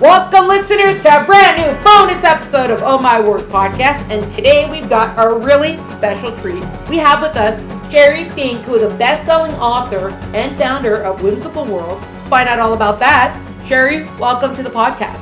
Welcome, listeners, to a brand new bonus episode of Oh My Word podcast. And today we've got a really special treat. We have with us Sherri Fink, who is a best selling author and founder of Whimsical World. Find out all about that. Sherri, welcome to the podcast.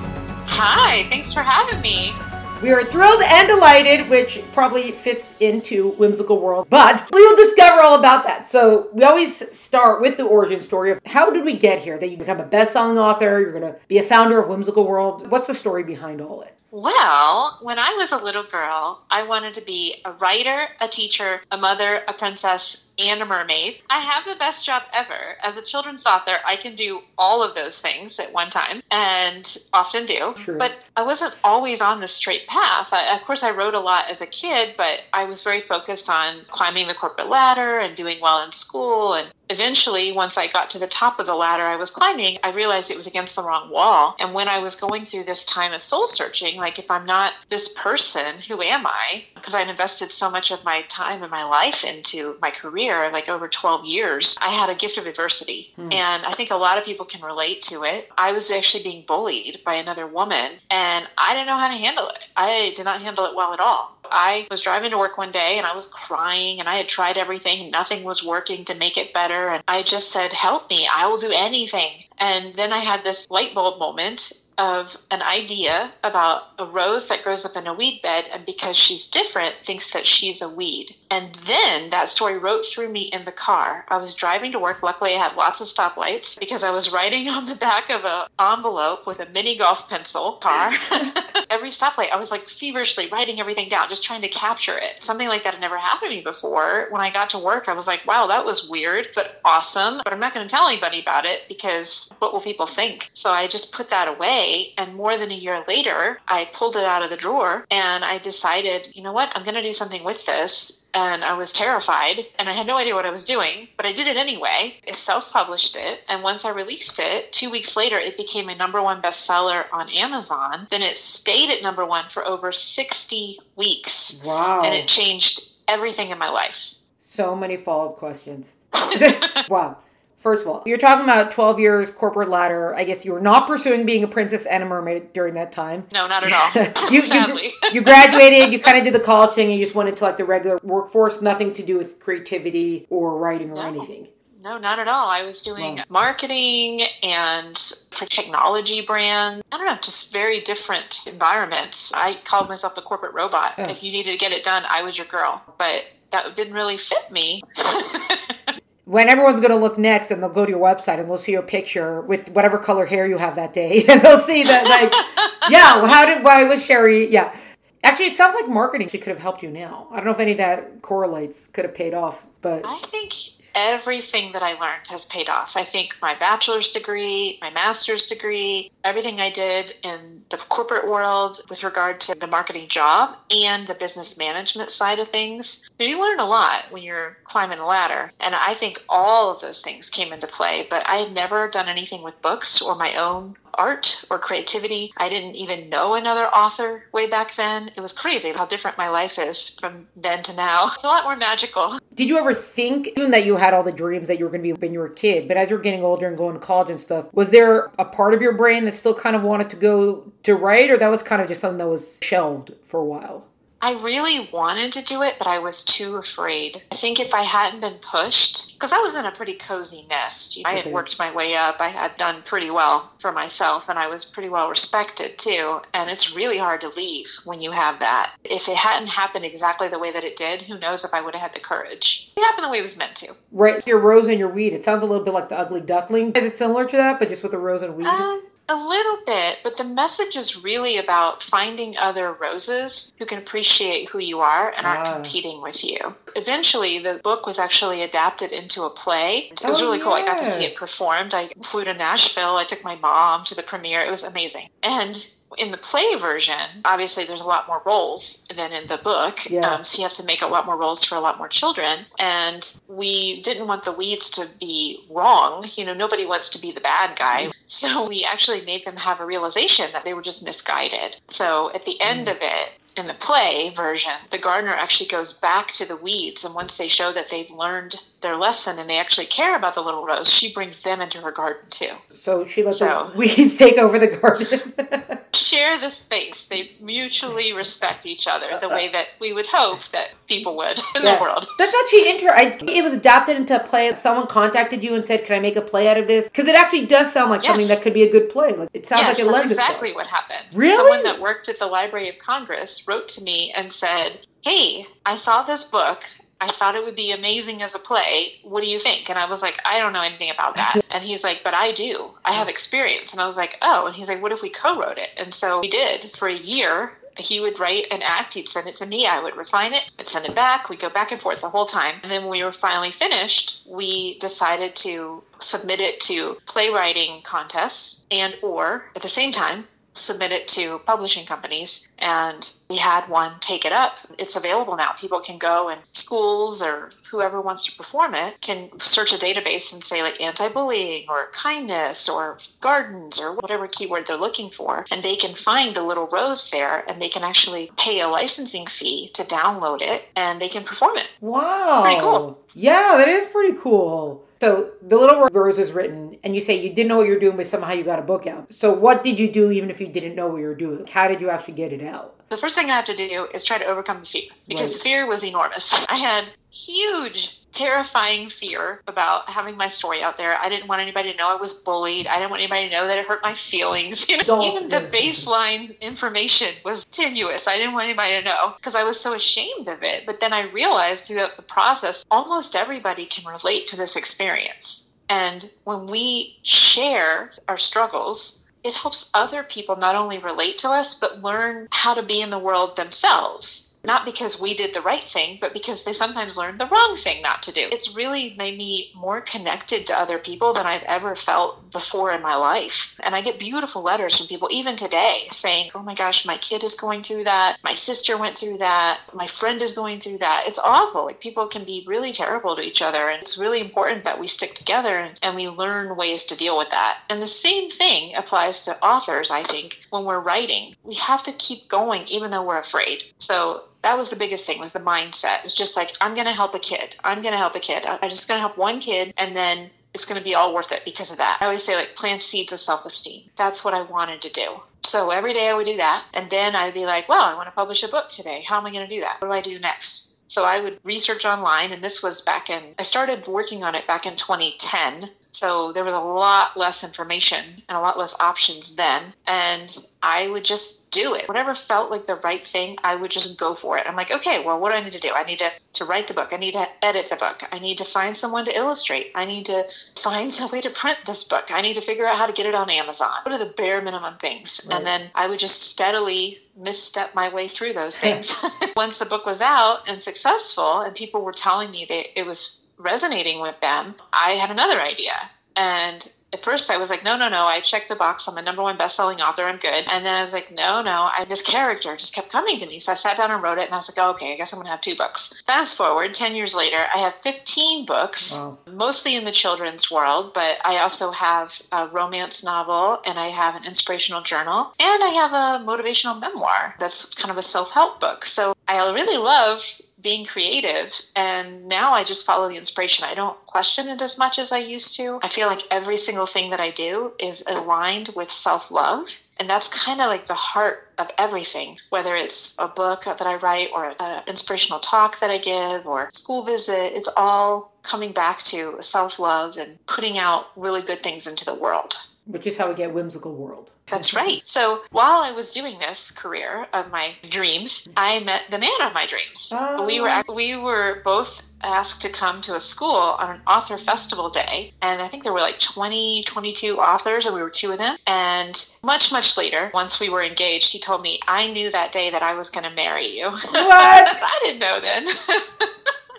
Hi, thanks for having me. We are thrilled and delighted, which probably fits into Whimsical World, but we will discover all about that. So we always start with the origin story of how did we get here? That you become a best-selling author, you're going to be a founder of Whimsical World. What's the story behind all it? Well, when I was a little girl, I wanted to be a writer, a teacher, a mother, a princess, and a mermaid. I have the best job ever. As a children's author, I can do all of those things at one time and often do. True. But I wasn't always on the straight path. I, of course, I wrote a lot as a kid, but I was very focused on climbing the corporate ladder and doing well in school. And eventually, once I got to the top of the ladder I was climbing, I realized it was against the wrong wall. And when I was going through this time of soul searching, like if I'm not this person, who am I? Because I'd invested so much of my time and my life into my career career, like over 12 years, I had a gift of adversity. Hmm. And I think a lot of people can relate to it. I was actually being bullied by another woman, and I didn't know how to handle it. I did not handle it well at all. I was driving to work one day and I was crying and I had tried everything. Nothing was working to make it better. And I just said, Help me. I will do anything. And then I had this light bulb moment of an idea about a rose that grows up in a weed bed and because she's different thinks that she's a weed. And then that story wrote through me in the car. I was driving to work. Luckily, I had lots of stoplights because I was writing on the back of an envelope with a mini golf pencil car. Every stoplight, I was like feverishly writing everything down, just trying to capture it. Something like that had never happened to me before. When I got to work, I was like, wow, that was weird, but awesome. But I'm not going to tell anybody about it because what will people think? So I just put that away and more than a year later, I pulled it out of the drawer and I decided, you know what, I'm going to do something with this. And I was terrified and I had no idea what I was doing, but I did it anyway. I self published it. And once I released it, two weeks later, it became a number one bestseller on Amazon. Then it stayed at number one for over 60 weeks. Wow. And it changed everything in my life. So many follow up questions. wow. First of all, you're talking about 12 years corporate ladder. I guess you were not pursuing being a princess and a mermaid during that time. No, not at all. you, Sadly. You, you graduated, you kind of did the college thing, and you just went into like the regular workforce, nothing to do with creativity or writing or no. anything. No, not at all. I was doing marketing and for technology brands. I don't know, just very different environments. I called myself the corporate robot. Oh. If you needed to get it done, I was your girl. But that didn't really fit me. when everyone's going to look next and they'll go to your website and they'll see your picture with whatever color hair you have that day. And they'll see that like yeah how did why was sherri yeah. Actually it sounds like marketing she could have helped you now. I don't know if any of that correlates could have paid off but i think everything that I learned has paid off. I think my bachelor's degree, my master's degree, everything I did in the corporate world with regard to the marketing job and the business management side of things. You learn a lot when you're climbing a ladder. And I think all of those things came into play, but I had never done anything with books or my own art or creativity. I didn't even know another author way back then. It was crazy how different my life is from then to now. It's a lot more magical. Did you ever think, even that you had all the dreams that you were going to be when you were a kid, but as you're getting older and going to college and stuff, was there a part of your brain that still kind of wanted to go to write, or that was kind of just something that was shelved for a while? I really wanted to do it, but I was too afraid. I think if I hadn't been pushed, because I was in a pretty cozy nest, I had worked my way up, I had done pretty well for myself, and I was pretty well respected too. And it's really hard to leave when you have that. If it hadn't happened exactly the way that it did, who knows if I would have had the courage. It happened the way it was meant to. Right. Your rose and your weed, it sounds a little bit like the ugly duckling. Is it similar to that, but just with a rose and weed? Um, a little bit, but the message is really about finding other roses who can appreciate who you are and aren't ah. competing with you. Eventually, the book was actually adapted into a play. It was oh, really cool. Yes. I got to see it performed. I flew to Nashville. I took my mom to the premiere. It was amazing. And in the play version, obviously there's a lot more roles than in the book. Yeah. Um, so you have to make a lot more roles for a lot more children. And we didn't want the leads to be wrong. You know, nobody wants to be the bad guy. So we actually made them have a realization that they were just misguided. So at the end mm. of it, in the play version, the gardener actually goes back to the weeds. And once they show that they've learned their lesson and they actually care about the little rose, she brings them into her garden too. So she lets so, the weeds take over the garden. share the space. They mutually respect each other the way that we would hope that people would in the world. That's actually interesting. It was adapted into a play. Someone contacted you and said, "Can I make a play out of this?" Because it actually does sound like yes. something that could be a good play. Like, it sounds yes, like it lends exactly what happened. Really? Someone that worked at the Library of Congress wrote to me and said, "Hey, I saw this book." I thought it would be amazing as a play. What do you think? And I was like, I don't know anything about that. And he's like, but I do. I have experience. And I was like, oh. And he's like, what if we co wrote it? And so we did for a year. He would write an act, he'd send it to me, I would refine it, I'd send it back, we'd go back and forth the whole time. And then when we were finally finished, we decided to submit it to playwriting contests and or at the same time submit it to publishing companies. And we had one take it up. It's available now. People can go and schools or whoever wants to perform it can search a database and say like anti-bullying or kindness or gardens or whatever keyword they're looking for. And they can find the little rose there and they can actually pay a licensing fee to download it and they can perform it. Wow. Pretty cool. Yeah that is pretty cool so the little rose is written, and you say you didn't know what you were doing, but somehow you got a book out. So what did you do, even if you didn't know what you were doing? How did you actually get it out? The first thing I have to do is try to overcome the fear because right. the fear was enormous. I had huge terrifying fear about having my story out there. I didn't want anybody to know I was bullied. I didn't want anybody to know that it hurt my feelings. You know, even the baseline information was tenuous. I didn't want anybody to know because I was so ashamed of it. But then I realized throughout the process, almost everybody can relate to this experience. And when we share our struggles, it helps other people not only relate to us, but learn how to be in the world themselves not because we did the right thing, but because they sometimes learned the wrong thing not to do. It's really made me more connected to other people than I've ever felt before in my life. And I get beautiful letters from people, even today, saying, Oh my gosh, my kid is going through that. My sister went through that. My friend is going through that. It's awful. Like people can be really terrible to each other. And it's really important that we stick together and, and we learn ways to deal with that. And the same thing applies to authors, I think, when we're writing. We have to keep going even though we're afraid. So that was the biggest thing was the mindset. It was just like, I'm going to help a kid. I'm going to help a kid. I'm just going to help one kid and then it's going to be all worth it because of that. I always say like plant seeds of self-esteem. That's what I wanted to do. So every day I would do that. And then I'd be like, well, I want to publish a book today. How am I going to do that? What do I do next? So I would research online, and this was back in, I started working on it back in 2010. So there was a lot less information and a lot less options then. And I would just do it. Whatever felt like the right thing, I would just go for it. I'm like, okay, well, what do I need to do? I need to, to write the book. I need to edit the book. I need to find someone to illustrate. I need to find some way to print this book. I need to figure out how to get it on Amazon. What are the bare minimum things? Right. And then I would just steadily misstep my way through those things. Once the book was out and successful, and people were telling me that it was resonating with them, I had another idea. And at first I was like, no, no, no. I checked the box. I'm a number one best-selling author. I'm good. And then I was like, no, no. I, this character just kept coming to me. So I sat down and wrote it, and I was like, oh, okay, I guess I'm gonna have two books. Fast forward, ten years later, I have 15 books, wow. mostly in the children's world, but I also have a romance novel, and I have an inspirational journal, and I have a motivational memoir that's kind of a self-help book. So I really love being creative and now i just follow the inspiration. I don't question it as much as i used to. I feel like every single thing that i do is aligned with self-love and that's kind of like the heart of everything. Whether it's a book that i write or an inspirational talk that i give or school visit it's all coming back to self-love and putting out really good things into the world which is how we get whimsical world that's right. So while I was doing this career of my dreams, I met the man of my dreams. Oh. We were we were both asked to come to a school on an author festival day and i think there were like 20 22 authors and we were two of them and much much later once we were engaged he told me i knew that day that i was going to marry you what i didn't know then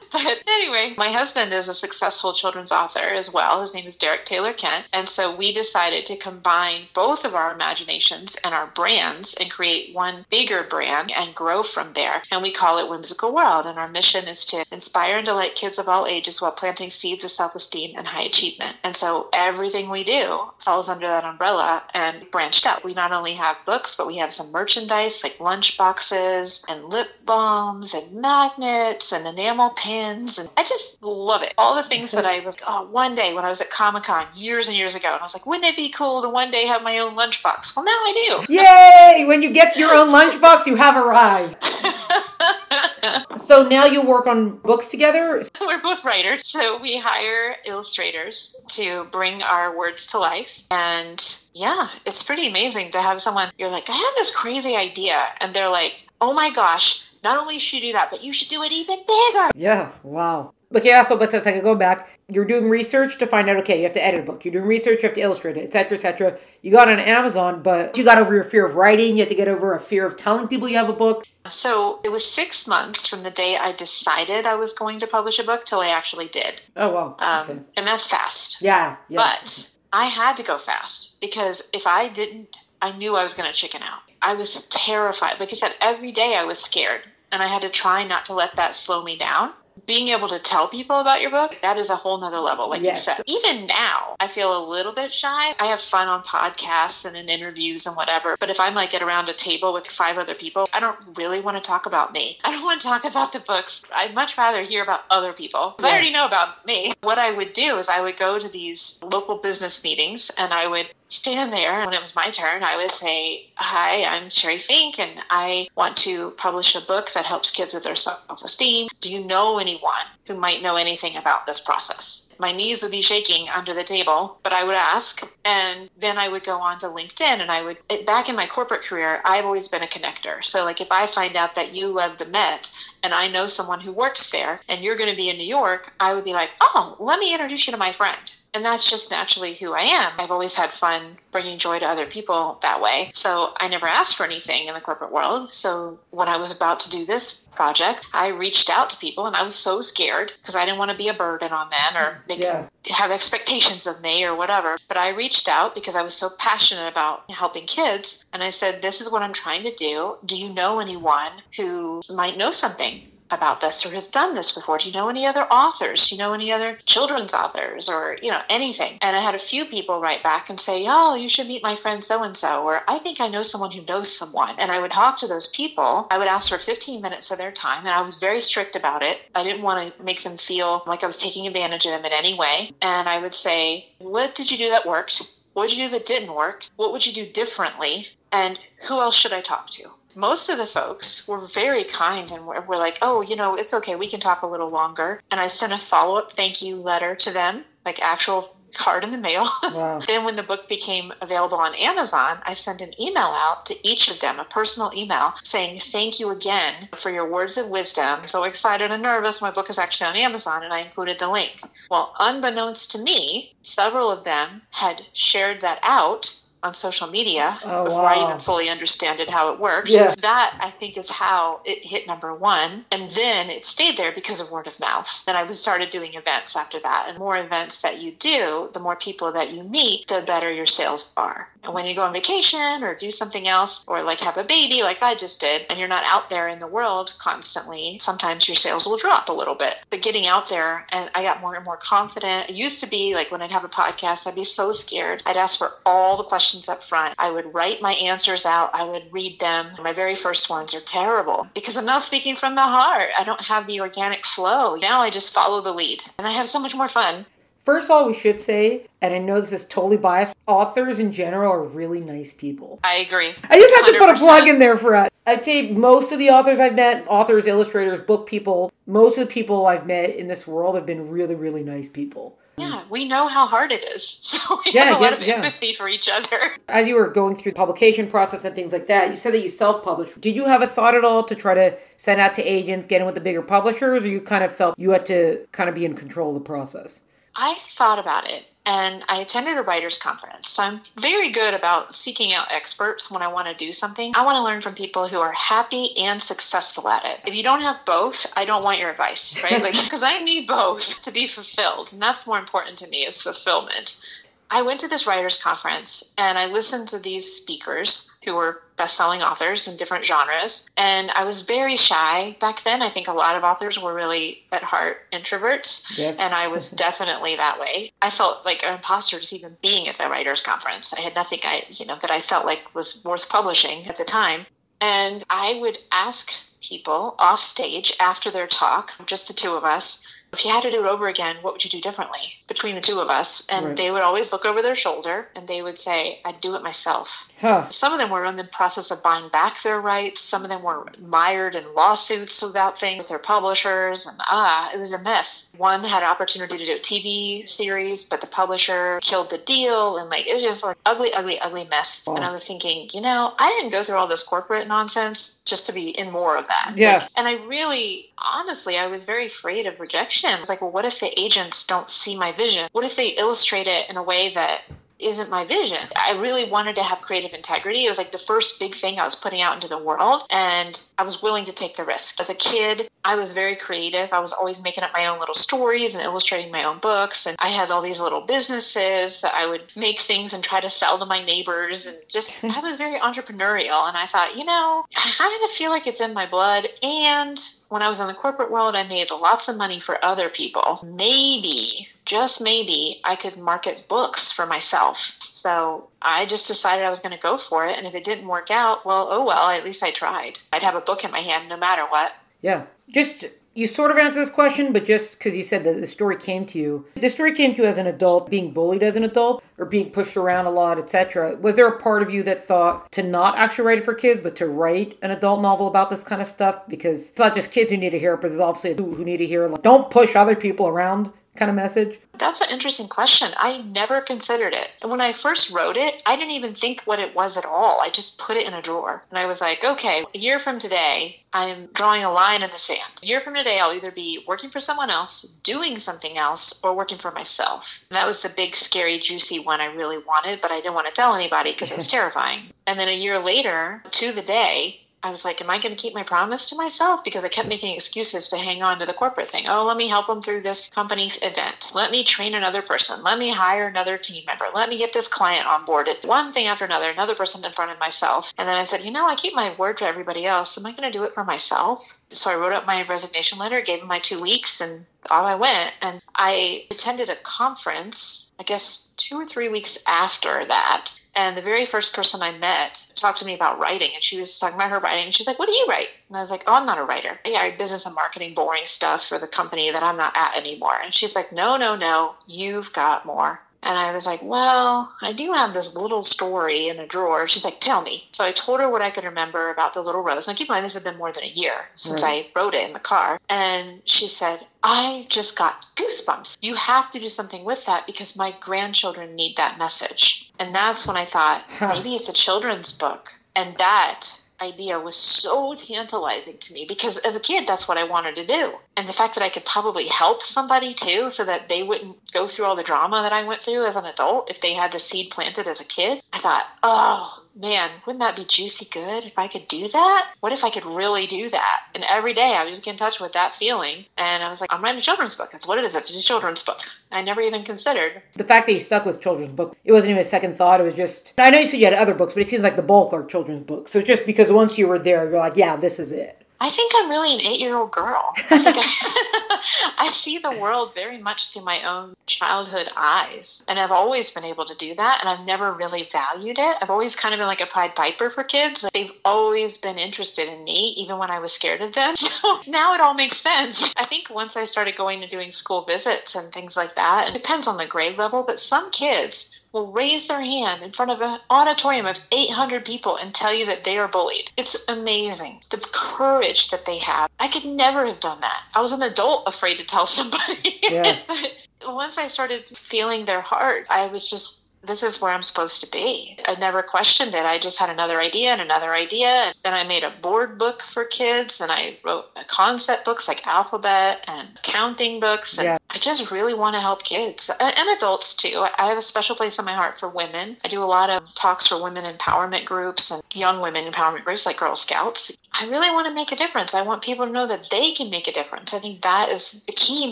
But anyway, my husband is a successful children's author as well. His name is Derek Taylor Kent. And so we decided to combine both of our imaginations and our brands and create one bigger brand and grow from there. And we call it Whimsical World. And our mission is to inspire and delight kids of all ages while planting seeds of self esteem and high achievement. And so everything we do falls under that umbrella and branched out. We not only have books, but we have some merchandise like lunch boxes and lip balms and magnets and enamel pins and I just love it. All the things that I was oh one day when I was at Comic Con years and years ago and I was like, wouldn't it be cool to one day have my own lunchbox? Well now I do. Yay! When you get your own lunchbox, you have arrived. so now you work on books together? We're both writers, so we hire illustrators to bring our words to life. And yeah, it's pretty amazing to have someone, you're like, I have this crazy idea. And they're like, oh my gosh, not only should you do that, but you should do it even bigger. Yeah, wow. Okay, also, but since I can go back, you're doing research to find out, okay, you have to edit a book, you're doing research, you have to illustrate it, etc., etc. You got on Amazon, but you got over your fear of writing, you had to get over a fear of telling people you have a book. So it was six months from the day I decided I was going to publish a book till I actually did. Oh, wow. Um, okay. And that's fast. Yeah, yes. But I had to go fast because if I didn't, I knew I was going to chicken out. I was terrified. Like I said, every day I was scared and I had to try not to let that slow me down being able to tell people about your book, that is a whole nother level, like yes. you said. Even now, I feel a little bit shy. I have fun on podcasts and in interviews and whatever. But if I'm like at around a table with five other people, I don't really want to talk about me. I don't want to talk about the books. I'd much rather hear about other people. Yeah. I already know about me. What I would do is I would go to these local business meetings and I would stand there. And when it was my turn, I would say, Hi, I'm Sherri Fink, and I want to publish a book that helps kids with their self esteem. Do you know anyone who might know anything about this process? My knees would be shaking under the table, but I would ask. And then I would go on to LinkedIn and I would, back in my corporate career, I've always been a connector. So, like, if I find out that you love the Met and I know someone who works there and you're going to be in New York, I would be like, oh, let me introduce you to my friend. And that's just naturally who I am. I've always had fun bringing joy to other people that way. So I never asked for anything in the corporate world. So when I was about to do this project, I reached out to people and I was so scared because I didn't want to be a burden on them or make, yeah. have expectations of me or whatever. But I reached out because I was so passionate about helping kids. And I said, This is what I'm trying to do. Do you know anyone who might know something? About this or has done this before? Do you know any other authors? Do you know any other children's authors or, you know, anything? And I had a few people write back and say, oh, you should meet my friend so and so, or I think I know someone who knows someone. And I would talk to those people. I would ask for 15 minutes of their time, and I was very strict about it. I didn't want to make them feel like I was taking advantage of them in any way. And I would say, what did you do that worked? What did you do that didn't work? What would you do differently? And who else should I talk to? Most of the folks were very kind and were, were, like, oh, you know, it's okay. We can talk a little longer. And I sent a follow up thank you letter to them, like actual card in the mail. Wow. then when the book became available on Amazon, I sent an email out to each of them, a personal email saying, thank you again for your words of wisdom. So excited and nervous. My book is actually on Amazon and I included the link. Well, unbeknownst to me, several of them had shared that out on social media oh, before wow. I even fully understood how it works. Yeah. That I think is how it hit number one. And then it stayed there because of word of mouth. Then I started doing events after that. And more events that you do, the more people that you meet, the better your sales are. And when you go on vacation or do something else or like have a baby like I just did, and you're not out there in the world constantly, sometimes your sales will drop a little bit. But getting out there and I got more and more confident. It used to be like when I'd have a podcast, I'd be so scared. I'd ask for all the questions questions up front. I would write my answers out. I would read them. My very first ones are terrible because I'm not speaking from the heart. I don't have the organic flow. Now I just follow the lead and I have so much more fun. First of all, we should say, and I know this is totally biased, authors in general are really nice people. I agree. I just have 100%. to put a plug in there for us. I'd say most of the authors I've met, authors, illustrators, book people, most of the people I've met in this world have been really, really nice people. Mm. Yeah, we know how hard it is. So we yeah, have a lot of yeah. empathy for each other. As you were going through the publication process and things like that, you said that you self published. Did you have a thought at all to try to send out to agents, get in with the bigger publishers, or you kind of felt you had to kind of be in control of the process? I thought about it and I attended a writers conference. So I'm very good about seeking out experts when I want to do something. I want to learn from people who are happy and successful at it. If you don't have both, I don't want your advice, right? Like because I need both to be fulfilled, and that's more important to me is fulfillment. I went to this writers conference and I listened to these speakers who were best-selling authors in different genres. And i was very shy back then. I think a lot of authors were really at heart introverts. Yes. and i was definitely that way. I felt like an imposter just even being at the writers conference. I had nothing i you know that i felt like was worth publishing at the time. And i would ask people off stage after their talk, just the two of us, if you had to do it over again, what would you do differently between the two of us? And right. they would always look over their shoulder and they would say, I'd do it myself. Huh. Some of them were in the process of buying back their rights. Some of them were mired in lawsuits about things with their publishers. And ah, it was a mess. One had an opportunity to do a TV series, but the publisher killed the deal. And like, it was just like ugly, ugly, ugly mess. Oh. And I was thinking, you know, I didn't go through all this corporate nonsense just to be in more of that. Yeah. Like, and I really, honestly, I was very afraid of rejection. It's like, well, what if the agents don't see my vision? What if they illustrate it in a way that isn't my vision. I really wanted to have creative integrity. It was like the first big thing I was putting out into the world, and I was willing to take the risk. As a kid, I was very creative. I was always making up my own little stories and illustrating my own books, and I had all these little businesses. That I would make things and try to sell to my neighbors, and just I was very entrepreneurial. And I thought, you know, I kind of feel like it's in my blood, and when I was in the corporate world, I made lots of money for other people. Maybe just maybe I could market books for myself. So I just decided I was going to go for it. And if it didn't work out, well, oh well, at least I tried. I'd have a book in my hand no matter what. Yeah. Just, you sort of answered this question, but just because you said that the story came to you, the story came to you as an adult, being bullied as an adult, or being pushed around a lot, etc. Was there a part of you that thought to not actually write it for kids, but to write an adult novel about this kind of stuff? Because it's not just kids who need to hear it, but there's obviously who, need to hear, like, don't push other people around kind of message? That's an interesting question. I never considered it. And when I first wrote it, I didn't even think what it was at all. I just put it in a drawer. And I was like, okay, a year from today, I'm drawing a line in the sand. A year from today, I'll either be working for someone else, doing something else, or working for myself. And that was the big, scary, juicy one I really wanted, but I didn't want to tell anybody because it was terrifying. And then a year later, to the day, I was like, am I going to keep my promise to myself? Because I kept making excuses to hang on to the corporate thing. Oh, let me help them through this company event. Let me train another person. Let me hire another team member. Let me get this client on onboarded. One thing after another, another person in front of myself. And then I said, you know, I keep my word to everybody else. Am I going to do it for myself? So I wrote up my resignation letter, gave them my two weeks, and off I went. And I attended a conference, I guess two or three weeks after that. And the very first person I met talked to me about writing, and she was talking about her writing. And she's like, "What do you write?" And I was like, "Oh, I'm not a writer. Yeah, I write business and marketing, boring stuff for the company that I'm not at anymore." And she's like, "No, no, no, you've got more." And I was like, Well, I do have this little story in a drawer. She's like, Tell me. So I told her what I could remember about the little rose. Now, keep in mind, this had been more than a year since right. I wrote it in the car. And she said, I just got goosebumps. You have to do something with that because my grandchildren need that message. And that's when I thought, huh. maybe it's a children's book. And that idea was so tantalizing to me because as a kid, that's what I wanted to do. And the fact that I could probably help somebody too so that they wouldn't go through all the drama that I went through as an adult if they had the seed planted as a kid, I thought, oh, man, wouldn't that be juicy good if I could do that? What if I could really do that? And every day I would just get in touch with that feeling. And I was like, I'm writing a children's book. That's what it is. It's a children's book. I never even considered. The fact that you stuck with children's book, it wasn't even a second thought. It was just, I know you said you had other books, but it seems like the bulk are children's books. So it's just because once you were there, you're like, yeah, this is it. I think I'm really an eight year old girl. I, I, see the world very much through my own childhood eyes. And I've always been able to do that. And I've never really valued it. I've always kind of been like a Pied Piper for kids. They've always been interested in me, even when I was scared of them. So now it all makes sense. I think once I started going to doing school visits and things like that, it depends on the grade level, but some kids will raise their hand in front of an auditorium of 800 people and tell you that they are bullied. It's amazing. The courage that they have. I could never have done that. I was an adult afraid to tell somebody. Yeah. but once I started feeling their heart, I was just this is where I'm supposed to be. I never questioned it. I just had another idea and another idea. And then I made a board book for kids and I wrote concept books like alphabet and counting books. And yeah. I just really want to help kids and adults too. I have a special place in my heart for women. I do a lot of talks for women empowerment groups and young women empowerment groups like Girl Scouts. I really want to make a difference. I want people to know that they can make a difference. I think that is the key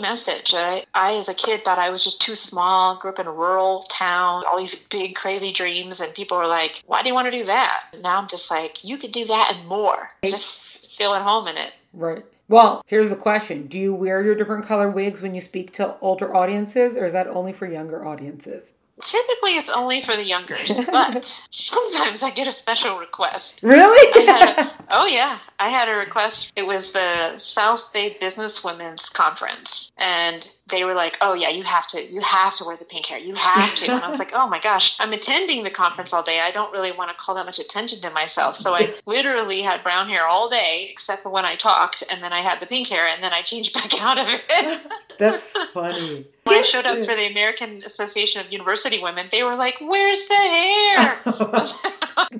message. I, I as a kid, thought I was just too small, grew up in a rural town, all these big, crazy dreams. And people were like, why do you want to do that? now I'm just like, you could do that and more. Just feel at home in it. Right. Well, here's the question Do you wear your different color wigs when you speak to older audiences, or is that only for younger audiences? Typically, it's only for the youngers, but sometimes I get a special request. Really? a, oh, yeah. I had a request. It was the South Bay Business Women's Conference. And they were like, "Oh yeah, you have to, you have to wear the pink hair. You have to." And I was like, "Oh my gosh, I'm attending the conference all day. I don't really want to call that much attention to myself." So I literally had brown hair all day, except for when I talked, and then I had the pink hair, and then I changed back out of it. That's funny. When I showed up for the American Association of University Women, they were like, "Where's the hair?"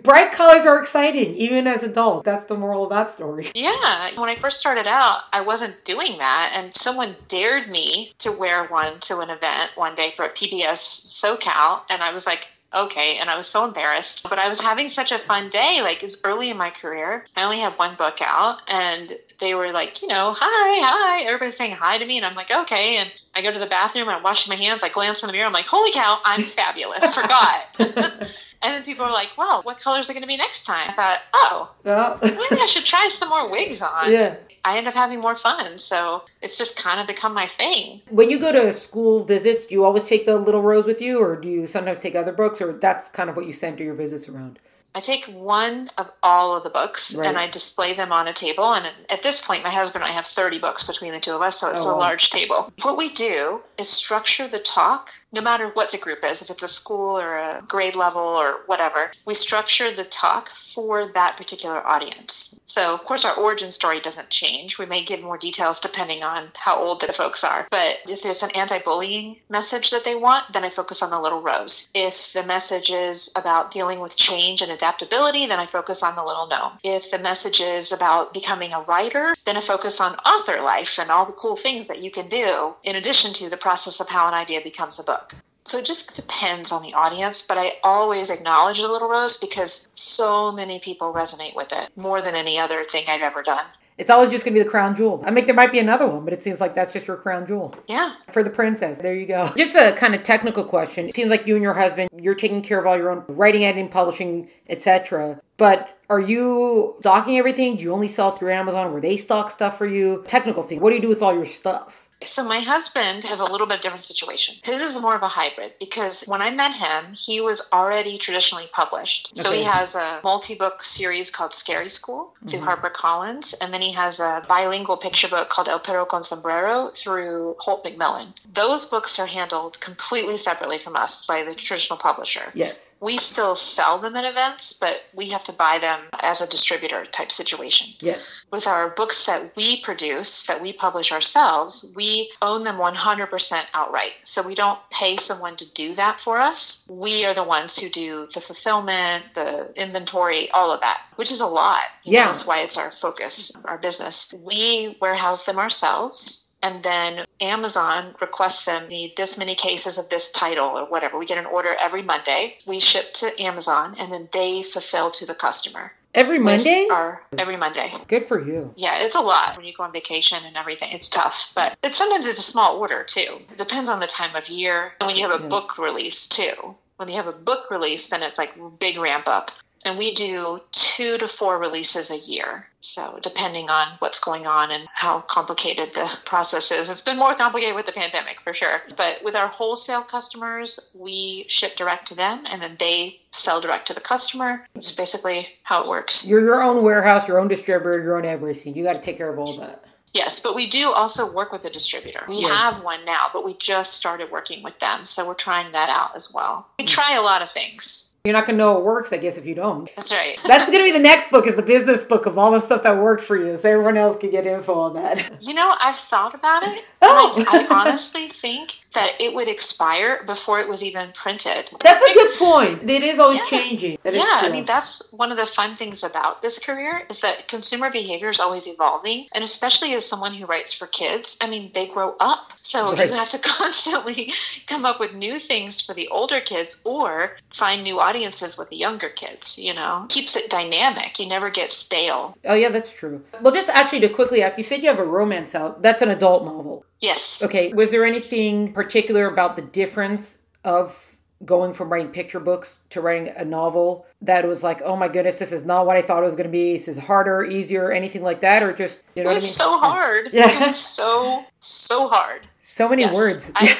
Bright colors are exciting, even as adults. That's the moral of that story. Yeah. When I first started out, I wasn't doing that, and someone dared me to wear one to an event one day for a PBS SoCal, and I was like, okay and i was so embarrassed but i was having such a fun day like it's early in my career i only have one book out and they were like you know hi hi everybody's saying hi to me and i'm like okay and i go to the bathroom and i'm washing my hands i glance in the mirror i'm like holy cow i'm fabulous forgot And then people were like, well, what colors are going to be next time? I thought, oh, well, maybe I should try some more wigs on. Yeah. I end up having more fun. So it's just kind of become my thing. When you go to school visits, do you always take the little rose with you, or do you sometimes take other books, or that's kind of what you center your visits around? I take one of all of the books right. and I display them on a table. And at this point, my husband and I have 30 books between the two of us, so it's oh, a wow. large table. What we do is structure the talk, no matter what the group is, if it's a school or a grade level or whatever, we structure the talk for that particular audience. So, of course, our origin story doesn't change. We may give more details depending on how old the folks are. But if there's an anti bullying message that they want, then I focus on the little rose. If the message is about dealing with change and adaptability, then I focus on the little gnome. If the message is about becoming a writer, then I focus on author life and all the cool things that you can do in addition to the process of how an idea becomes a book. So it just depends on the audience, but I always acknowledge the little rose because so many people resonate with it more than any other thing I've ever done. It's always just going to be the crown jewel. I mean, there might be another one, but it seems like that's just your crown jewel. Yeah. For the princess. There you go. Just a kind of technical question. It seems like you and your husband, you're taking care of all your own writing, editing, publishing, etc. But are you stocking everything? Do you only sell through Amazon? Where they stock stuff for you? Technical thing. What do you do with all your stuff? So my husband has a little bit different situation. His is more of a hybrid because when I met him, he was already traditionally published. So okay. he has a multi-book series called Scary School through mm-hmm. HarperCollins, and then he has a bilingual picture book called El Perro con Sombrero through Holt Macmillan. Those books are handled completely separately from us by the traditional publisher. Yes we still sell them at events, but we have to buy them as a distributor type situation. Yes. With our books that we produce, that we publish ourselves, we own them 100% outright. So we don't pay someone to do that for us. We are the ones who do the fulfillment, the inventory, all of that, which is a lot. Yeah. Know, that's why it's our focus, our business. We warehouse them ourselves and then Amazon requests them need this many cases of this title or whatever. We get an order every Monday. We ship to Amazon and then they fulfill to the customer. Every Monday? Our, every Monday. Good for you. Yeah, it's a lot when you go on vacation and everything. It's tough, but it, sometimes it's a small order too. It depends on the time of year. And when you have a yeah. book release too. When you have a book release, then it's like big ramp up and we do two to four releases a year. So, depending on what's going on and how complicated the process is, it's been more complicated with the pandemic for sure. But with our wholesale customers, we ship direct to them and then they sell direct to the customer. It's basically how it works. You're your own warehouse, your own distributor, your own everything. You got to take care of all that. Yes, but we do also work with a distributor. We yeah. have one now, but we just started working with them. So we're trying that out as well. We try a lot of things. You're not gonna know it works, I guess, if you don't. That's right. That's gonna be the next book, is the business book of all the stuff that worked for you, so everyone else can get info on that. You know, I've thought about it. Oh. I, I honestly think that it would expire before it was even printed. That's a good point. It is always yeah. changing. That yeah, I mean that's one of the fun things about this career is that consumer behavior is always evolving, and especially as someone who writes for kids, I mean they grow up, so right. you have to constantly come up with new things for the older kids or find new audiences with the younger kids. You know, keeps it dynamic. You never get stale. Oh yeah, that's true. Well, just actually to quickly ask, you said you have a romance out. That's an adult novel. Yes. Okay. Was there anything particular about the difference of going from writing picture books to writing a novel that was like, oh my goodness, this is not what I thought it was going to be. This is harder, easier, anything like that, or just you know, it was I mean? so hard. Yeah, it was so so hard. So many Yes. words. I-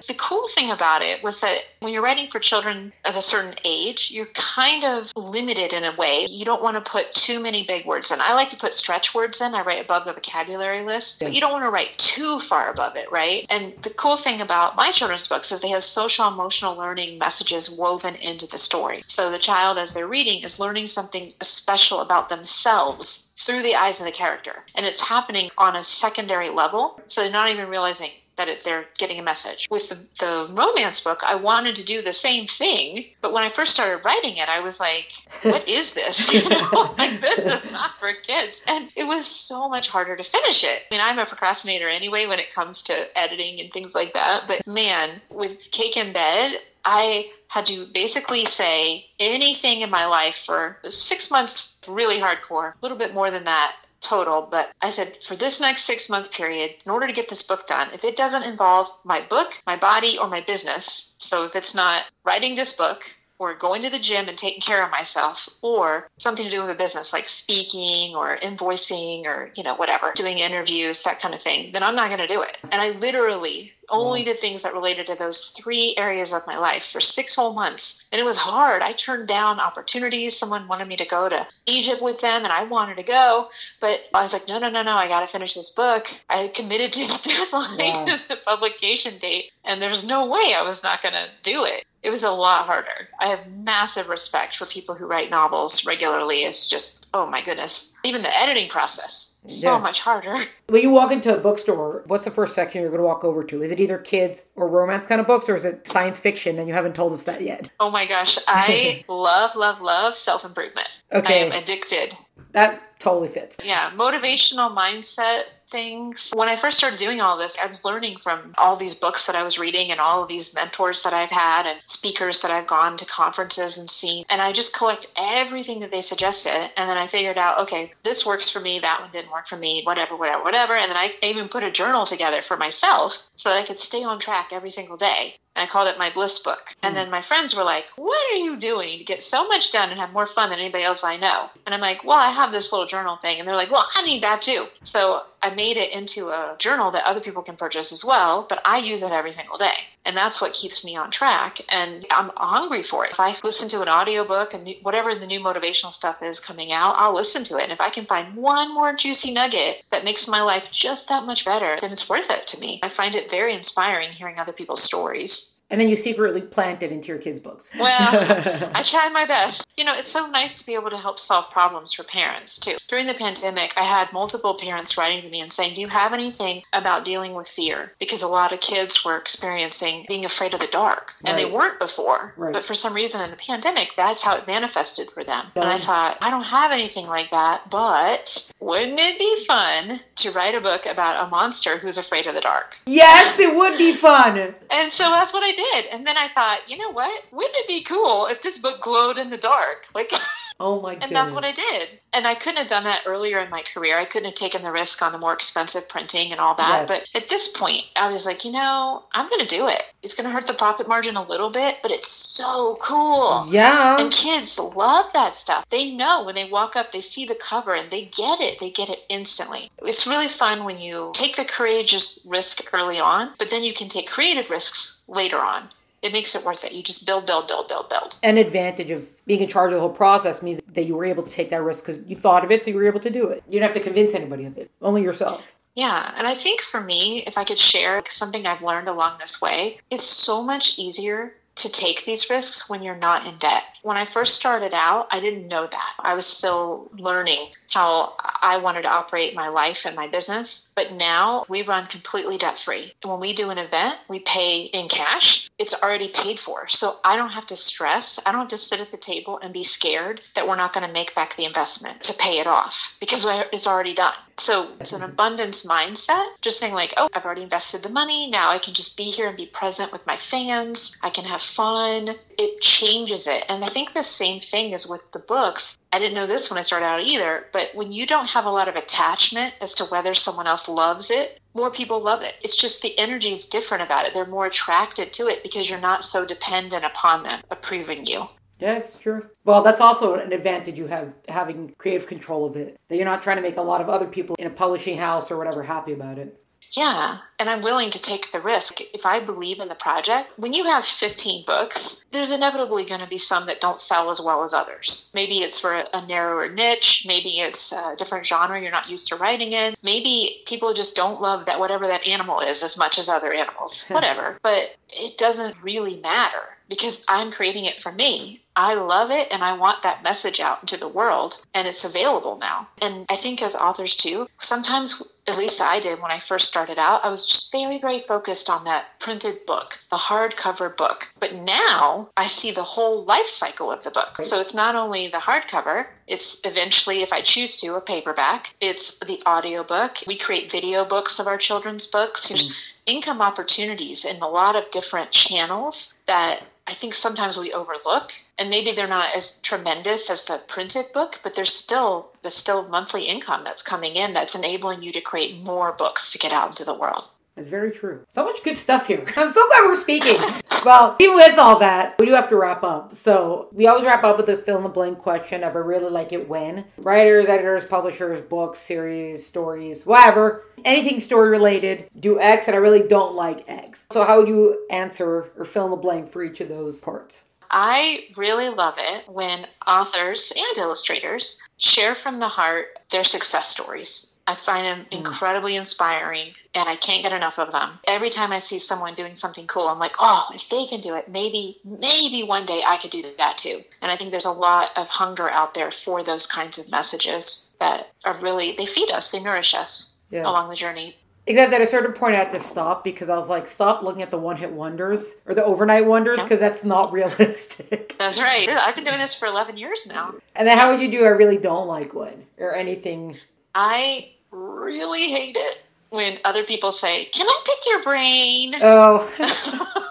the cool thing about it was that when you're writing for children of a certain age, you're kind of limited in a way. You don't want to put too many big words in. I like to put stretch words in. I write above the vocabulary list, but you don't want to write too far above it, right? And the cool thing about my children's books is they have social emotional learning messages woven into the story. So the child, as they're reading, is learning something special about themselves through the eyes of the character. And it's happening on a secondary level. So they're not even realizing that it, they're getting a message. With the, the romance book, I wanted to do the same thing. But when I first started writing it, I was like, what is this? You know, like, this is not for kids. And it was so much harder to finish it. I mean, I'm a procrastinator anyway when it comes to editing and things like that. But man, with Cake in Bed, I had to basically say anything in my life for six months, really hardcore, a little bit more than that total. But I said, for this next six month period, in order to get this book done, if it doesn't involve my book, my body, or my business, so if it's not writing this book, or going to the gym and taking care of myself or something to do with a business like speaking or invoicing or you know whatever doing interviews that kind of thing then i'm not going to do it. And i literally only mm. did things that related to those three areas of my life for six whole months. And it was hard. I turned down opportunities. Someone wanted me to go to egypt with them and i wanted to go but i was like no no no no. I got to finish this book. I committed to the deadline Wow. the publication date and there's no way i was not going to do it it was a lot harder. I have massive respect for people who write novels regularly. It's just, oh my goodness. Even the editing process, so Yeah. much harder. when you walk into a bookstore, what's the first section you're going to walk over to? Is it either kids or romance kind of books, or is it science fiction? And you haven't told us that yet. Oh my gosh. I love, love, love self improvement. Okay. I am addicted. That totally fits. Yeah, motivational mindset things. When I first started doing all this, I was learning from all these books that I was reading and all of these mentors that I've had and speakers that I've gone to conferences and seen. And I just collect everything that they suggested. And then I figured out, okay, this works for me, that one didn't work for me, whatever, whatever, whatever. And then I even put a journal together for myself so that I could stay on track every single day. And I called it my bliss book. And then hmm. my friends were like, What are you doing to get so much done and have more fun than anybody else I know? And I'm like, Well, I have this little journal thing. And they're like, Well, I need that too. So I made it into a journal that other people can purchase as well, but I use it every single day. And that's what keeps me on track. And I'm hungry for it. If I listen to an audiobook and whatever the new motivational stuff is coming out, I'll listen to it. And if I can find one more juicy nugget that makes my life just that much better, then it's worth it to me. I find it very inspiring hearing other people's stories. And then you secretly plant it into your kids' books. Well, I try my best. You know, it's so nice to be able to help solve problems for parents too. During the pandemic, I had multiple parents writing to me and saying, Do you have anything about dealing with fear? Because a lot of kids were experiencing being afraid of the dark, and they weren't before. Right. But for some reason in the pandemic, that's how it manifested for them. And I thought, I don't have anything like that, but wouldn't it be fun to write a book about a monster who's afraid of the dark? yes, it would be fun. And so that's what I did. And then I thought, you know what? Wouldn't it be cool if this book glowed in the dark? Like, Oh my god. and that's what I did. And I couldn't have done that earlier in my career. I couldn't have taken the risk on the more expensive printing and all that. Yes. But at this point, I was like, you know, I'm going to do it. It's going to hurt the profit margin a little bit, but it's so cool. Yeah. And kids love that stuff. They know when they walk up, they see the cover and they get it. They get it instantly. It's really fun when you take the courageous risk early on, but then you can take creative risks later on. It makes it worth it. You just build, build, build, build, build. An advantage of being in charge of the whole process means that you were able to take that risk because you thought of it, so you were able to do it. You don't have to convince anybody of it, only yourself. Yeah, and I think for me, if I could share something I've learned along this way, it's so much easier to take these risks when you're not in debt. When I first started out, I didn't know that. I was still learning how I wanted to operate my life and my business. But now we run completely debt free. When we do an event, we pay in cash. It's already paid for. So I don't have to stress. I don't have to sit at the table and be scared that we're not going to make back the investment to pay it off because it's already done. So it's an abundance mindset, just saying, like, oh, I've already invested the money. Now I can just be here and be present with my fans. I can have fun. It changes it. And I think the same thing is with the books. I didn't know this when I started out either, but when you don't have a lot of attachment as to whether someone else loves it, more people love it. It's just the energy is different about it. They're more attracted to it because you're not so dependent upon them approving you. Yeah, it's true. Well, that's also an advantage you have having creative control of it. That you're not trying to make a lot of other people in a publishing house or whatever happy about it. Yeah, and I'm willing to take the risk. If I believe in the project, when you have 15 books, there's inevitably going to be some that don't sell as well as others. Maybe it's for a, a narrower niche, maybe it's a different genre you're not used to writing in. Maybe people just don't love that whatever that animal is as much as other animals. Whatever. but it doesn't really matter because I'm creating it for me. I love it and I want that message out into the world and it's available now. And I think as authors too, sometimes at least I did when I first started out, I was just very, very focused on that printed book, the hardcover book. But now I see the whole life cycle of the book. So it's not only the hardcover, it's eventually, if I choose to, a paperback, it's the audiobook. We create video books of our children's books. There's mm. income opportunities in a lot of different channels that I think sometimes we overlook, and maybe they're not as tremendous as the printed book, but there's still there's still monthly income that's coming in that's enabling you to create more books to get out into the world. It's very true. So much good stuff here. I'm so glad we're speaking. well, even with all that, we do have to wrap up. So we always wrap up with a fill in the blank question of I really like it when. Writers, editors, publishers, books, series, stories, whatever. Anything story related, do X, and I really don't like X. So how would you answer or fill in the blank for each of those parts? I really love it when authors and illustrators share from the heart their success stories. I find them mm. incredibly inspiring and I can't get enough of them. Every time I see someone doing something cool, I'm like, oh, if they can do it, maybe, maybe one day I could do that too. And I think there's a lot of hunger out there for those kinds of messages that are really, they feed us, they nourish us yeah. along the journey. Except at a certain point, I had to stop because I was like, stop looking at the one hit wonders or the overnight wonders because that's not realistic. That's right. I've been doing this for 11 years now. And then how would you do I really don't like one or anything? I really hate it when other people say, Can I pick your brain? Oh.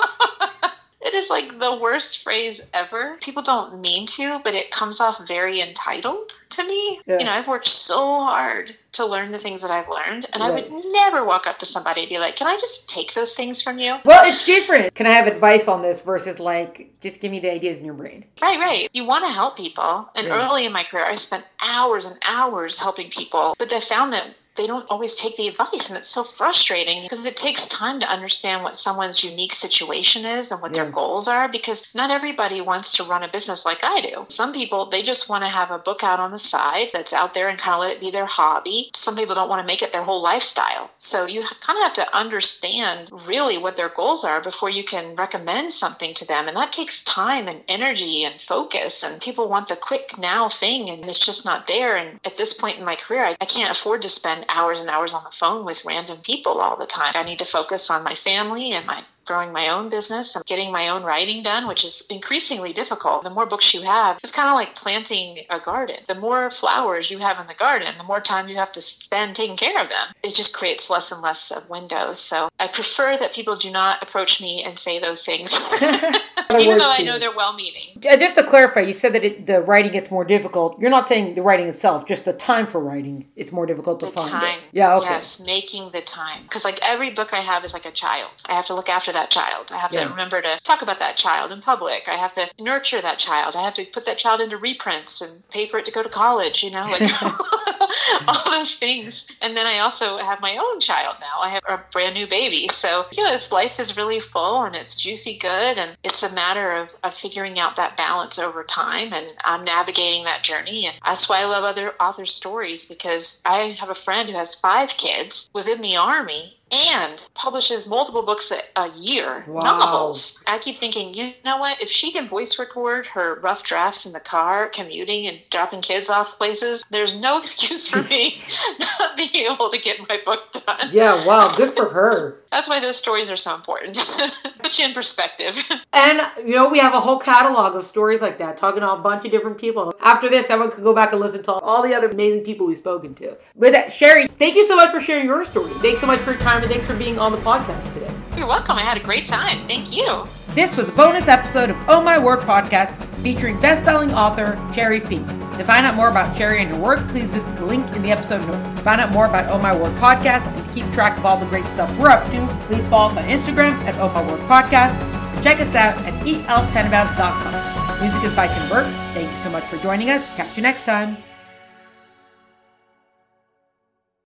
it is like the worst phrase ever. People don't mean to, but it comes off very entitled to me. Yeah. You know, I've worked so hard to learn the things that I've learned, and right. I would never walk up to somebody and be like, Can I just take those things from you? Well, it's different. Can I have advice on this versus like, just give me the ideas in your brain? Right, right. You want to help people. And yeah. early in my career, I spent hours and hours helping people, but I found that they don't always take the advice and it's so frustrating because it takes time to understand what someone's unique situation is and what yeah. their goals are because not everybody wants to run a business like I do. Some people they just want to have a book out on the side that's out there and kind of let it be their hobby. Some people don't want to make it their whole lifestyle. So you kind of have to understand really what their goals are before you can recommend something to them and that takes time and energy and focus and people want the quick now thing and it's just not there and at this point in my career I, I can't afford to spend hours and hours on the phone with random people all the time. I need to focus on my family and my growing my own business and getting my own writing done, which is increasingly difficult. The more books you have, it's kind of like planting a garden. The more flowers you have in the garden, the more time you have to spend taking care of them. It just creates less and less of windows. So I prefer that people do not approach me and say those things, even though I know they're well meaning. Uh, just to clarify, you said that it, the writing gets more difficult. You're not saying the writing itself, just the time for writing. It's more difficult to the find. Time. It. Yeah, okay. Yes, making the time. Because like every book I have is like a child. I have to look after that that child. I have yeah. to remember to talk about that child in public. I have to nurture that child. I have to put that child into reprints and pay for it to go to college, you know, like all those things. And then I also have my own child now. I have a brand new baby. So, you know, life is really full and it's juicy good. And it's a matter of, of figuring out that balance over time. And I'm navigating that journey. And that's why I love other authors' stories because I have a friend who has five kids, was in the army, and publishes multiple books a, a year, wow. novels. I keep thinking, you know what? If she can voice record her rough drafts in the car, commuting and dropping kids off places, there's no excuse for me not being able to get my book done. Yeah, wow, good for her. That's why those stories are so important. Put you in perspective. And, you know, we have a whole catalog of stories like that, talking to a bunch of different people. After this, everyone could go back and listen to all the other amazing people we've spoken to. With that, Sherri, thank you so much for sharing your story. Thanks so much for your time and thanks for being on the podcast today. You're welcome. I had a great time. Thank you. This was a bonus episode of Oh My Word podcast featuring best-selling author Sherri Fink. To find out more about Sherri and her work, please visit the link in the episode notes. To find out more about Oh My Word podcast and to keep track of all the great stuff we're up to, please follow us on Instagram at Oh My Word podcast and check us out at el10about.com. Music is by Tim Burke. Thank you so much for joining us. Catch you next time.